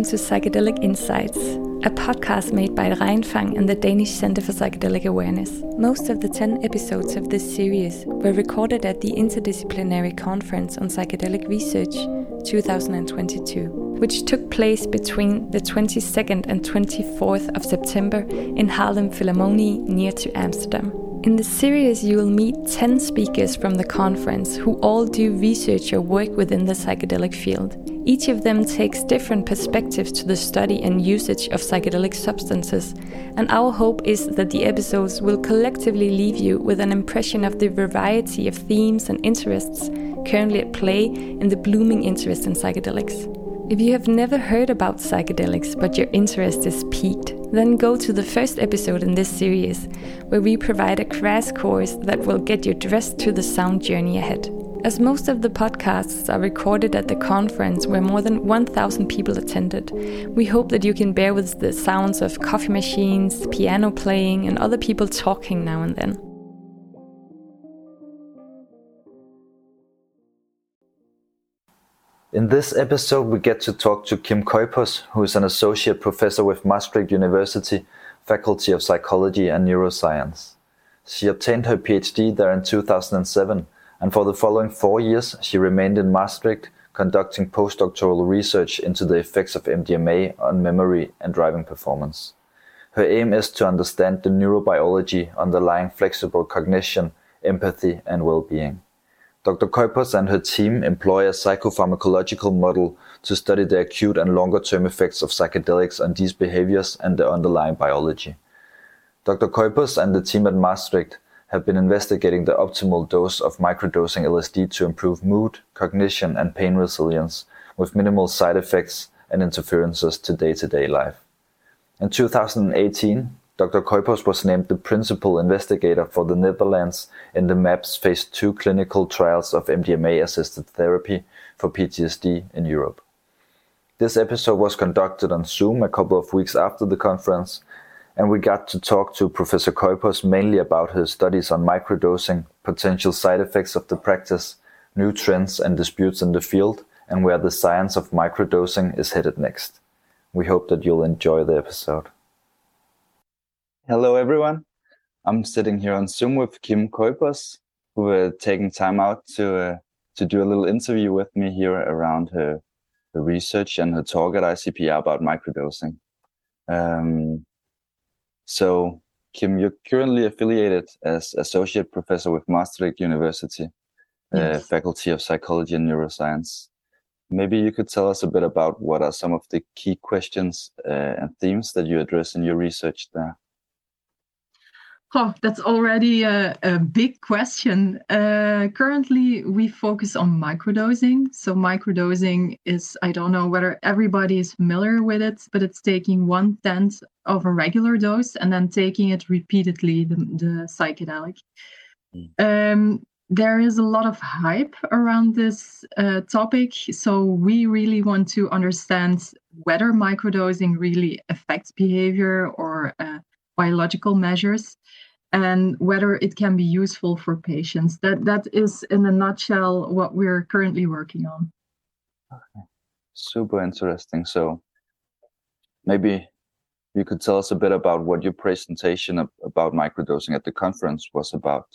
Welcome to Psychedelic Insights, a podcast made by Reinfang and the Danish Center for Psychedelic Awareness. Most of the 10 episodes of this series were recorded at the Interdisciplinary Conference on Psychedelic Research 2022, which took place between the 22nd and 24th of September in Haarlem Philharmonie near to Amsterdam. In the series, you will meet 10 speakers from the conference who all do research or work within the psychedelic field. Each of them takes different perspectives to the study and usage of psychedelic substances, and our hope is that the episodes will collectively leave you with an impression of the variety of themes and interests currently at play in the blooming interest in psychedelics. If you have never heard about psychedelics but your interest is piqued, then go to the first episode in this series, where we provide a crash course that will get you dressed to the sound journey ahead. As most of the podcasts are recorded at the conference where more than 1,000 people attended, we hope that you can bear with the sounds of coffee machines, piano playing, and other people talking now and then. In this episode, we get to talk to Kim Kuypers, who is an associate professor with Maastricht University, Faculty of Psychology and Neuroscience. She obtained her PhD there in 2007, and for the following four years, she remained in Maastricht, conducting postdoctoral research into the effects of MDMA on memory and driving performance. Her aim is to understand the neurobiology underlying flexible cognition, empathy, and well-being. Dr. Kuypers and her team employ a psychopharmacological model to study the acute and longer-term effects of psychedelics on these behaviors and their underlying biology. Dr. Kuypers and the team at Maastricht have been investigating the optimal dose of microdosing LSD to improve mood, cognition, and pain resilience with minimal side effects and interferences to day-to-day life. In 2018, Dr. Kuypers was named the principal investigator for the Netherlands in the MAPS phase 2 clinical trials of MDMA-assisted therapy for PTSD in Europe. This episode was conducted on Zoom a couple of weeks after the conference, and we got to talk to Professor Kuypers mainly about his studies on microdosing, potential side effects of the practice, new trends and disputes in the field, and where the science of microdosing is headed next. We hope that you'll enjoy the episode. Hello, everyone. I'm sitting here on Zoom with Kim Kuypers, who are taking time out to uh, to do a little interview with me here around her, research and her talk at ICPR about microdosing. Um, so, Kim, you're currently affiliated as associate professor with Maastricht University, uh, yes. uh, Faculty of Psychology and Neuroscience. Maybe you could tell us a bit about what are some of the key questions uh, and themes that you address in your research there. Oh, that's already a, a big question. Uh, currently, we focus on microdosing. So, microdosing is, I don't know whether everybody is familiar with it, but it's taking one tenth of a regular dose and then taking it repeatedly, the, the psychedelic. Mm. Um, there is a lot of hype around this uh, topic. So, we really want to understand whether microdosing really affects behavior or uh, biological measures and whether it can be useful for patients. That that is in a nutshell what we're currently working on. Okay. Super interesting. So maybe you could tell us a bit about what your presentation about microdosing at the conference was about.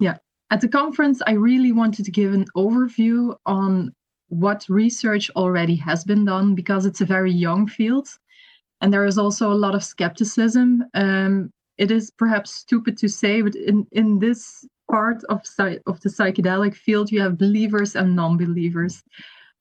Yeah, at the conference, I really wanted to give an overview on what research already has been done because it's a very young field and there is also a lot of skepticism. Um, it is perhaps stupid to say, but in, in this part of, of the psychedelic field, you have believers and non believers.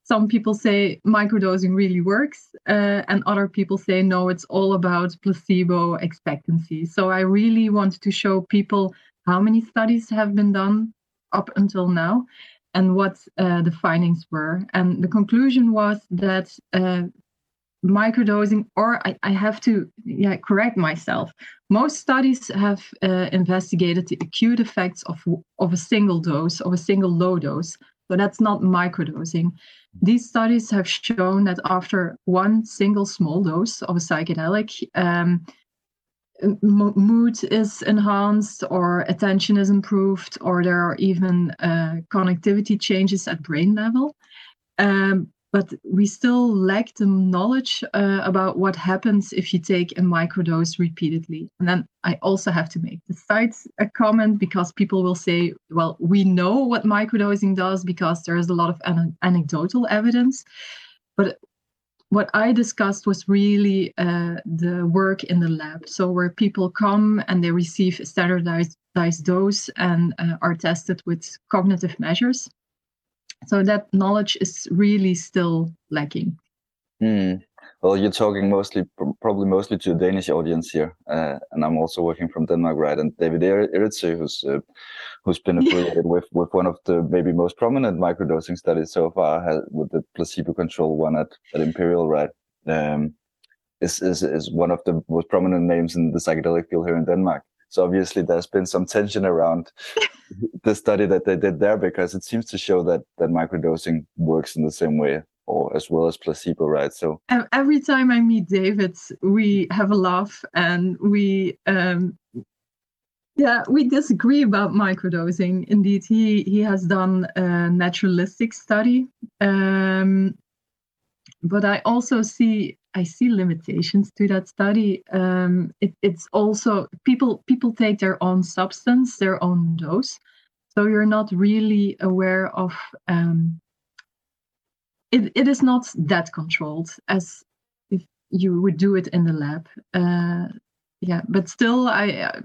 Some people say microdosing really works, uh, and other people say no, it's all about placebo expectancy. So I really wanted to show people how many studies have been done up until now and what uh, the findings were. And the conclusion was that uh, microdosing or I, I, have to yeah correct myself. Most studies have uh, investigated the acute effects of of a single dose of a single low dose but that's not microdosing. These studies have shown that after one single small dose of a psychedelic um, mood is enhanced or attention is improved or there are even uh, connectivity changes at brain level. Um, but we still lack the knowledge uh, about what happens if you take a microdose repeatedly. And then I also have to make the side a comment because people will say, well, we know what microdosing does because there is a lot of an- anecdotal evidence. But what I discussed was really uh, the work in the lab. So where people come and they receive a standardized dose and uh, are tested with cognitive measures so that knowledge is really still lacking. Mm. well you're talking mostly probably mostly to a danish audience here uh, and i'm also working from denmark right? And david Erritzoe, who's uh, who's been affiliated with with one of the maybe most prominent microdosing studies so far has, with the placebo control one at, at imperial right? Um, is, is is one of the most prominent names in the psychedelic field here in denmark so obviously there's been some tension around the study that they did there because it seems to show that that microdosing works in the same way or as well as placebo, right? So every time I meet David, we have a laugh and we um yeah, we disagree about microdosing. Indeed, he he has done a naturalistic study. Um, but I also see I see limitations to that study. Um, it, it's also people people take their own substance, their own dose, so you're not really aware of. Um, it, it is not that controlled as if you would do it in the lab. Uh, yeah, but still, I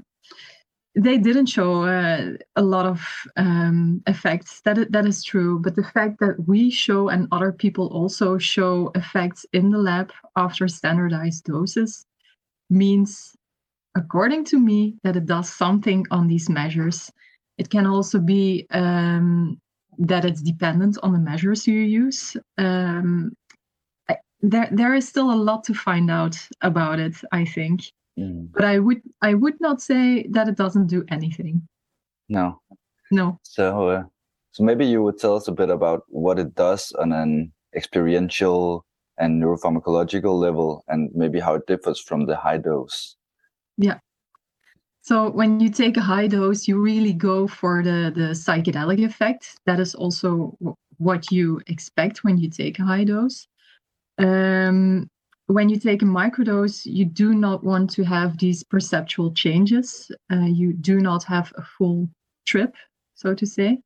they didn't show uh, a lot of um, effects. That that is true, but the fact that we show and other people also show effects in the lab after standardized doses means, according to me, that it does something on these measures. It can also be um, that it's dependent on the measures you use. Um, there, there is still a lot to find out about it. I think. Mm. But I would I would not say that it doesn't do anything. No. No. So uh, so maybe you would tell us a bit about what it does on an experiential and neuropharmacological level and maybe how it differs from the high dose. Yeah. So when you take a high dose, you really go for the, the psychedelic effect. That is also what you expect when you take a high dose. Um, when you take a microdose, you do not want to have these perceptual changes. Uh, you do not have a full trip, so to say.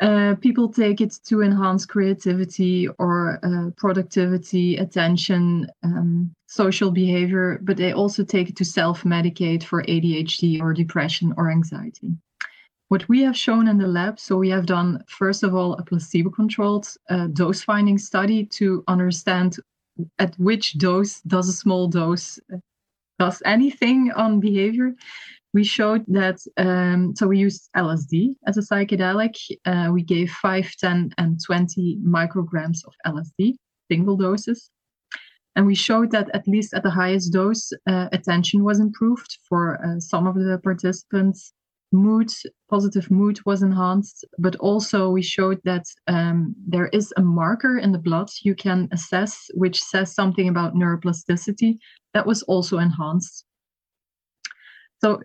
Uh, people take it to enhance creativity or uh, productivity, attention, um, social behavior, but they also take it to self medicate for ADHD or depression or anxiety. What we have shown in the lab, so we have done, first of all, a placebo controlled uh, dose finding study to understand at which dose does a small dose uh, does anything on behavior? We showed that um, so we used lsd as a psychedelic. Uh, we gave 5 10 and 20 micrograms of lsd single doses. And we showed that at least at the highest dose uh, attention was improved for uh, some of the participants mood, positive mood was enhanced, but also we showed that um, there is a marker in the blood you can assess, which says something about neuroplasticity that was also enhanced. So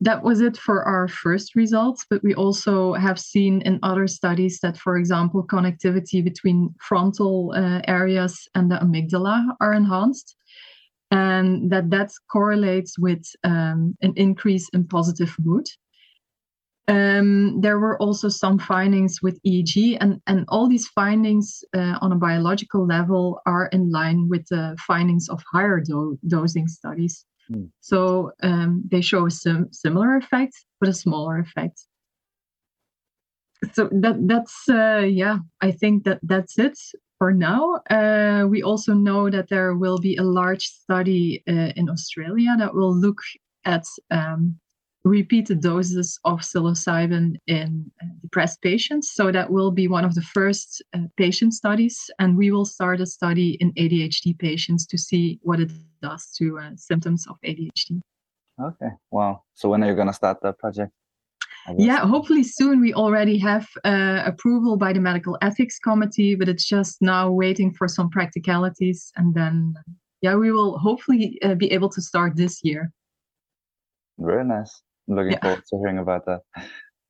that was it for our first results, but we also have seen in other studies that, for example, connectivity between frontal uh, areas and the amygdala are enhanced and that that correlates with um, an increase in positive mood um, there were also some findings with EEG, and, and all these findings uh, on a biological level are in line with the findings of higher do- dosing studies. Mm. So um, they show a sim- similar effect, but a smaller effect. So that that's uh, yeah, I think that that's it for now. Uh, we also know that there will be a large study uh, in Australia that will look at um, repeated doses of psilocybin in uh, depressed patients. So that will be one of the first uh, patient studies, and we will start a study in ADHD patients to see what it does to uh, symptoms of ADHD. Okay, wow. So when are you going to start that project? Yeah, hopefully soon. We already have uh, approval by the medical ethics committee, but it's just now waiting for some practicalities, and then yeah, we will hopefully uh, be able to start this year. Very nice looking yeah. forward to hearing about that.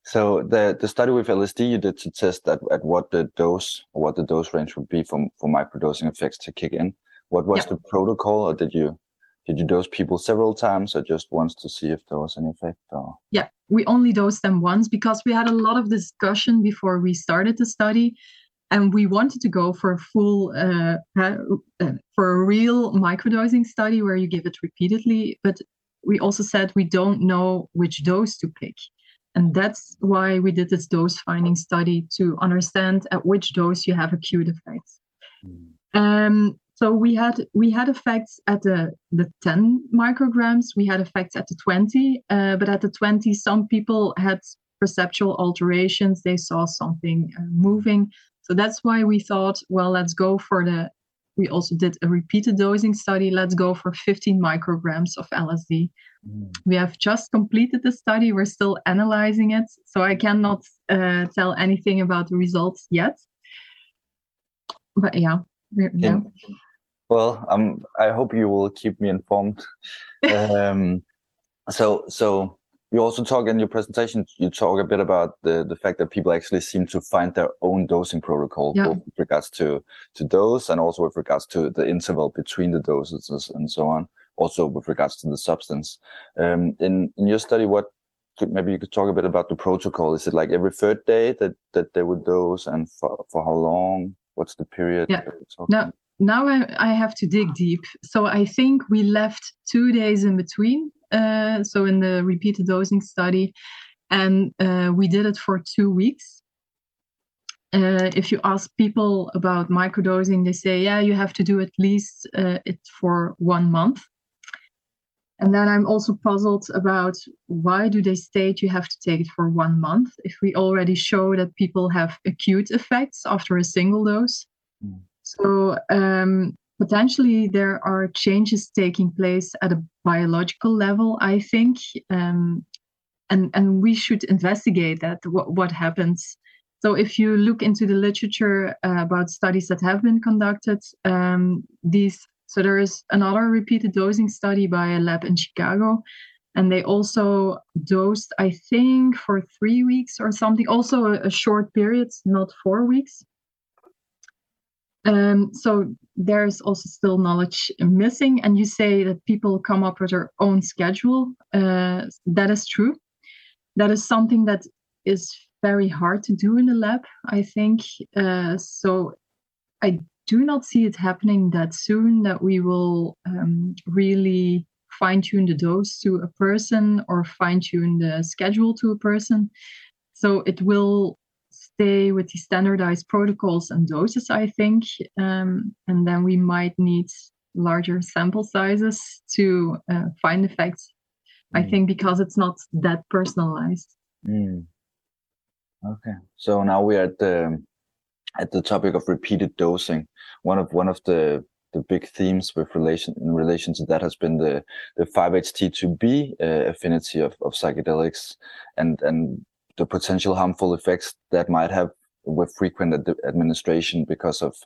So the the study with LSD you did to test at, at what the dose or what the dose range would be for for microdosing effects to kick in. What was the protocol, or did you did you dose people several times, or just once to see if there was an effect? Or? Yeah, we only dosed them once because we had a lot of discussion before we started the study, and we wanted to go for a full uh, uh, for a real microdosing study where you give it repeatedly, but we also said we don't know which dose to pick. And that's why we did this dose finding study to understand at which dose you have acute effects. Mm. Um, so we had we had effects at the the 10 micrograms, we had effects at the 20, uh, but at the 20, some people had perceptual alterations. They saw something uh, moving. So that's why we thought, well, let's go for the. We also did a repeated dosing study. Let's go for 15 micrograms of LSD. Mm. We have just completed the study. We're still analyzing it. So I cannot uh, tell anything about the results yet. But yeah. yeah. Well, um, I hope you will keep me informed. um, so, so you also talk in your presentation. You talk a bit about the the fact that people actually seem to find their own dosing protocol, yeah. both with regards to to dose and also with regards to the interval between the doses and so on. Also with regards to the substance. Um, in in your study, what could maybe you could talk a bit about the protocol? Is it like every third day that that they would dose, and for for how long? What's the period? Yeah. No, now I, I have to dig deep. So I think we left two days in between. Uh, so in the repeated dosing study, and uh, we did it for two weeks. Uh, if you ask people about microdosing, they say, yeah, you have to do at least uh, it for one month. And then I'm also puzzled about why do they state you have to take it for one month if we already show that people have acute effects after a single dose. Mm. So um, potentially there are changes taking place at a biological level, I think, um, and and we should investigate that what what happens. So if you look into the literature uh, about studies that have been conducted, um, these so there is another repeated dosing study by a lab in Chicago, and they also dosed, I think, for three weeks or something. Also a, a short period, not four weeks. Um, so there's also still knowledge missing. And you say that people come up with their own schedule. Uh, that is true. That is something that is very hard to do in the lab, I think. Uh, so I do not see it happening that soon that we will um, really fine tune the dose to a person or fine tune the schedule to a person. So it will stay with the standardized protocols and doses, I think. Um, and then we might need larger sample sizes to uh, find effects. Mm. I think because it's not that personalized. Mm. Okay, so now we are at the at the topic of repeated dosing. One of one of the the big themes with relation in relation to that has been the the 5-HT2B uh, affinity of, of psychedelics and and the potential harmful effects that might have with frequent ad- administration because of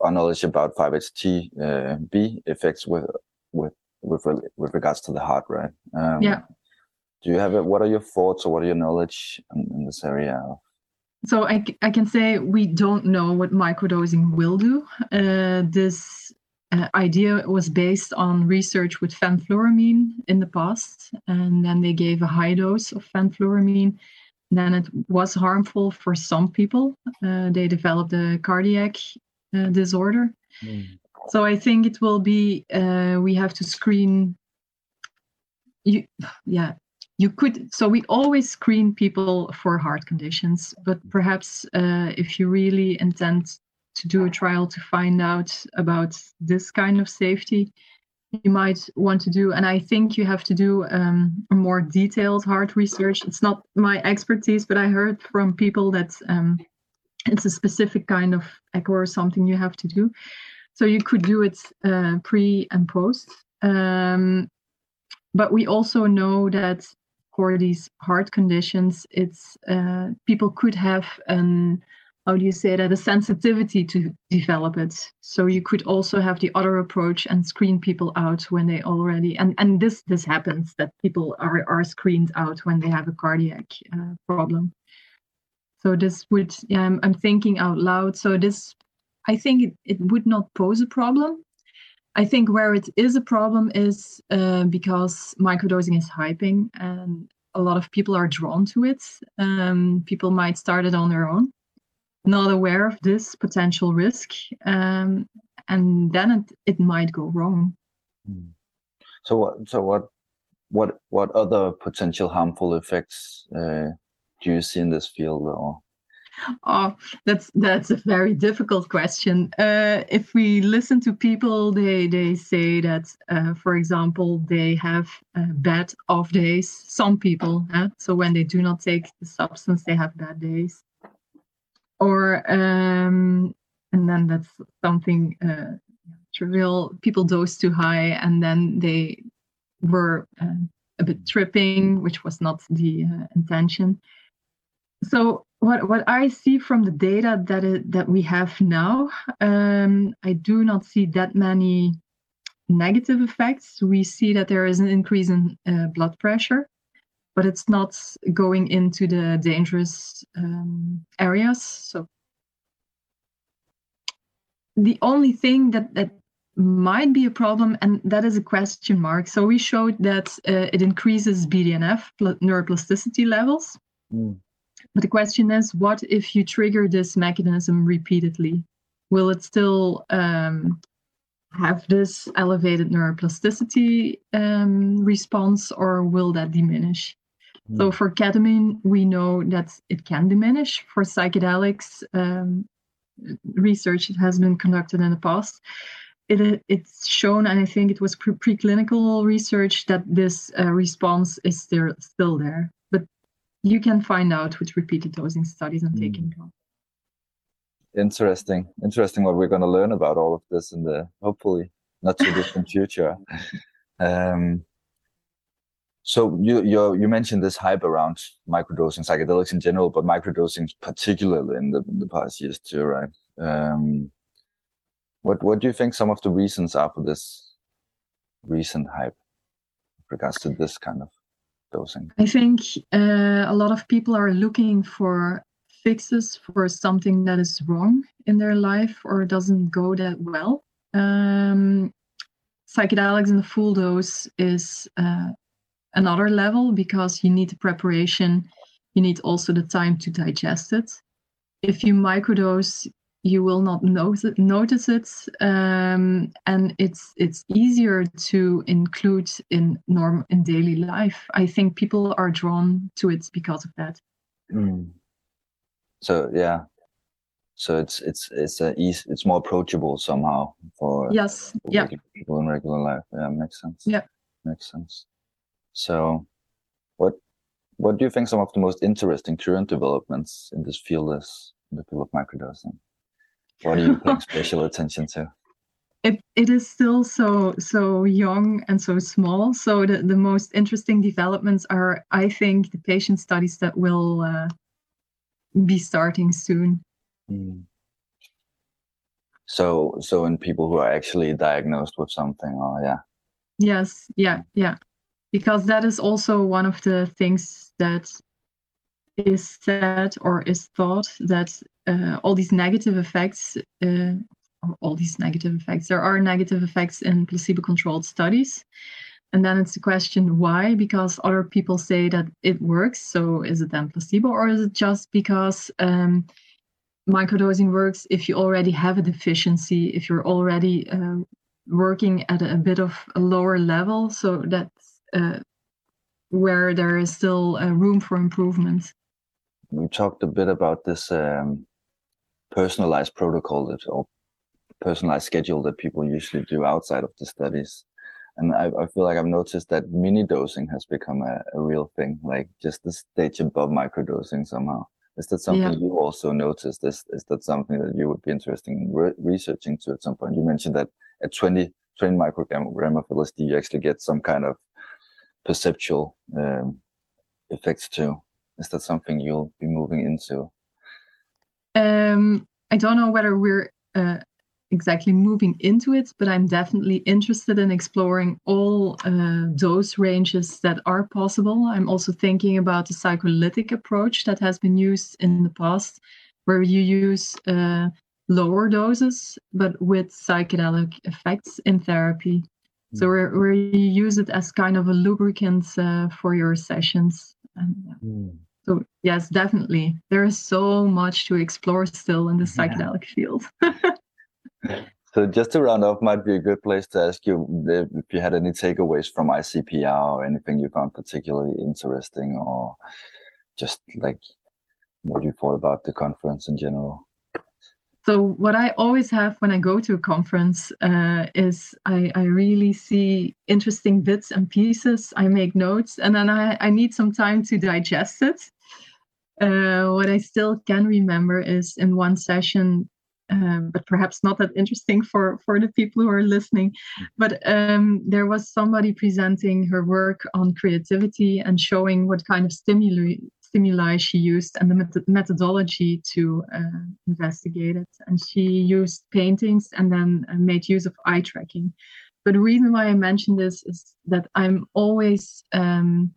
our knowledge about 5-HT uh, B effects with with with with regards to the heart, right? Um, yeah. Do you have a, what are your thoughts or what are your knowledge in, in this area? So I, I can say we don't know what microdosing will do. Uh, this uh, idea was based on research with fenfluramine in the past, and then they gave a high dose of fenfluramine then it was harmful for some people. Uh, they developed a cardiac uh, disorder. Mm. So I think it will be uh, we have to screen. You, yeah, you could. So we always screen people for heart conditions, but perhaps uh, if you really intend to do a trial to find out about this kind of safety, you might want to do. And I think you have to do um, more detailed heart research. It's not my expertise, but I heard from people that um, it's a specific kind of echo or something you have to do. So you could do it uh, pre and post. Um, but we also know that for these heart conditions, it's uh, people could have an how do you say that a sensitivity to develop it. So you could also have the other approach and screen people out when they already and and this this happens that people are are screened out when they have a cardiac uh, problem. So this would um, i'm thinking out loud. So this i think it, it would not pose a problem. I think where it is a problem is uh, because microdosing is hyping and a lot of people are drawn to it. Um, people might start it on their own not aware of this potential risk, um, and then it, it might go wrong. Hmm. So what? So what? What? What other potential harmful effects uh, do you see in this field, or? Oh, that's that's a very difficult question. Uh, if we listen to people, they they say that, uh, for example, they have uh, bad off days. Some people, so when they do not take the substance, they have bad days or um, and then that's something uh, trivial. People dose too high, and then they were uh, a bit tripping, which was not the uh, intention. So what what I see from the data that it, that we have now, um, I do not see that many negative effects. We see that there is an increase in uh, blood pressure, but it's not going into the dangerous um, areas. So the only thing that that might be a problem, and that is a question mark. So we showed that uh, it increases BDNF neuroplasticity levels. Mm. But the question is, what if you trigger this mechanism repeatedly? Will it still um, have this elevated neuroplasticity um, response, or will that diminish? So hmm. for ketamine, we know that it can diminish. For psychedelics, um, research has been conducted in the past, it, it's shown, and I think it was pre- preclinical research, that this uh, response is still, still there. But you can find out with repeated dosing studies and mm. taking drugs. Interesting. Interesting what we're going to learn about all of this in the hopefully not too distant future. Um, so you you mentioned this hype around microdosing, psychedelics in general, but microdosing particularly in the, in the past years too, right? Um, what what do you think some of the reasons are for this recent hype with regards to this kind of dosing? I think uh, a lot of people are looking for fixes for something that is wrong in their life or doesn't go that well. Um, psychedelics in the full dose is uh, another level because you need the preparation, you need also the time to digest it. If you microdose, you will not notice it, um, and it's it's easier to include in norm in daily life. I think people are drawn to it because of that. Mm. So yeah, so it's it's it's a easy, it's more approachable somehow for yes for yeah people in regular life. Yeah, makes sense. Yeah, makes sense. So, what what do you think some of the most interesting current developments in this field is in the field of microdosing? What do you pay special attention to? It, it is still so so young and so small. So the, the most interesting developments are, I think, the patient studies that will uh, be starting soon. Mm. So so in people who are actually diagnosed with something, oh yeah. Yes, yeah, yeah because that is also one of the things that is said or is thought that uh, all these negative effects uh, all these negative effects there are negative effects in placebo controlled studies. And then it's the question why? Because other people say that it works. So is it then placebo or is it just because um, microdosing works? If you already have a deficiency if you're already uh, working at a, a, bit of a lower level so that's uh, where there is still uh, room for improvement. We talked a bit about this um, personalized protocol that, or personalized schedule that people usually do outside of the studies. And I, I feel like I've noticed that mini dosing has become a, a real thing, like just the stage above microdosing somehow. Is that something yeah. you also noticed? Is, is that something that you would be interested in re- researching to at some point? You mentioned that at 20, 20 microgram of LSD, you actually get some kind of perceptual um, effects too. Is that something you'll be moving into? Um, I don't know whether we're uh, exactly moving into it, but I'm definitely interested in exploring all uh, dose ranges that are possible. I'm also thinking about the psycholytic approach that has been used in the past, where you use uh, lower doses but with psychedelic effects in therapy. So where, where you use it as kind of a lubricant uh, for your sessions. And, mm. So yes, definitely, there is so much to explore still in the psychedelic yeah. field. so just to round off, might be a good place to ask you if you had any takeaways from ICPR or anything you found particularly interesting, or just like what you thought about the conference in general. So what I always have when I go to a conference uh, is I, I, really see interesting bits and pieces. I make notes, and then I, I need some time to digest it. Uh, what I still can remember is in one session, um, but perhaps not that interesting for for the people who are listening. But um, there was somebody presenting her work on creativity and showing what kind of stimuli stimuli she used and the met- methodology to uh, investigate it. And she used paintings and then uh, made use of eye tracking. But the reason why I mention this is that I'm always um,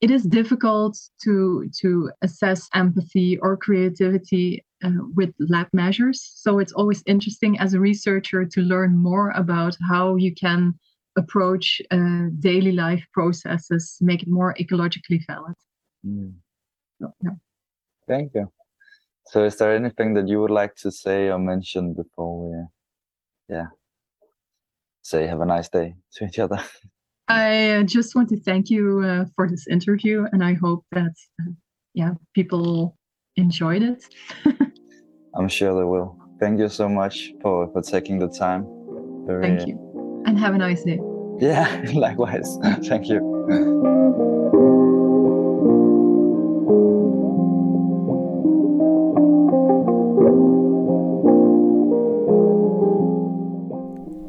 it is difficult to to assess empathy or creativity uh, with lab measures. So it's always interesting as a researcher to learn more about how you can approach uh, daily life processes, make it more ecologically valid. Mm. So, yeah. Thank you. So, is there anything that you would like to say or mention before we, yeah, say have a nice day to each other? I just want to thank you uh, for this interview, and I hope that, uh, yeah, people enjoyed it. I'm sure they will. Thank you so much for for taking the time. Very, thank you, and have a nice day. Yeah, likewise. thank you.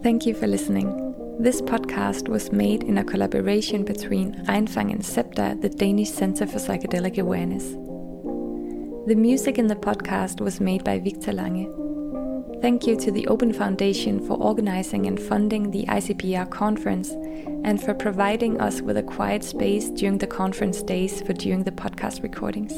Thank you for listening. This podcast was made in a collaboration between Reinfang and CEPTA, the Danish Center for Psychedelic Awareness. The music in the podcast was made by Victor Lange. Thank you to the Open Foundation for organizing and funding the ICPR conference and for providing us with a quiet space during the conference days for doing the podcast recordings.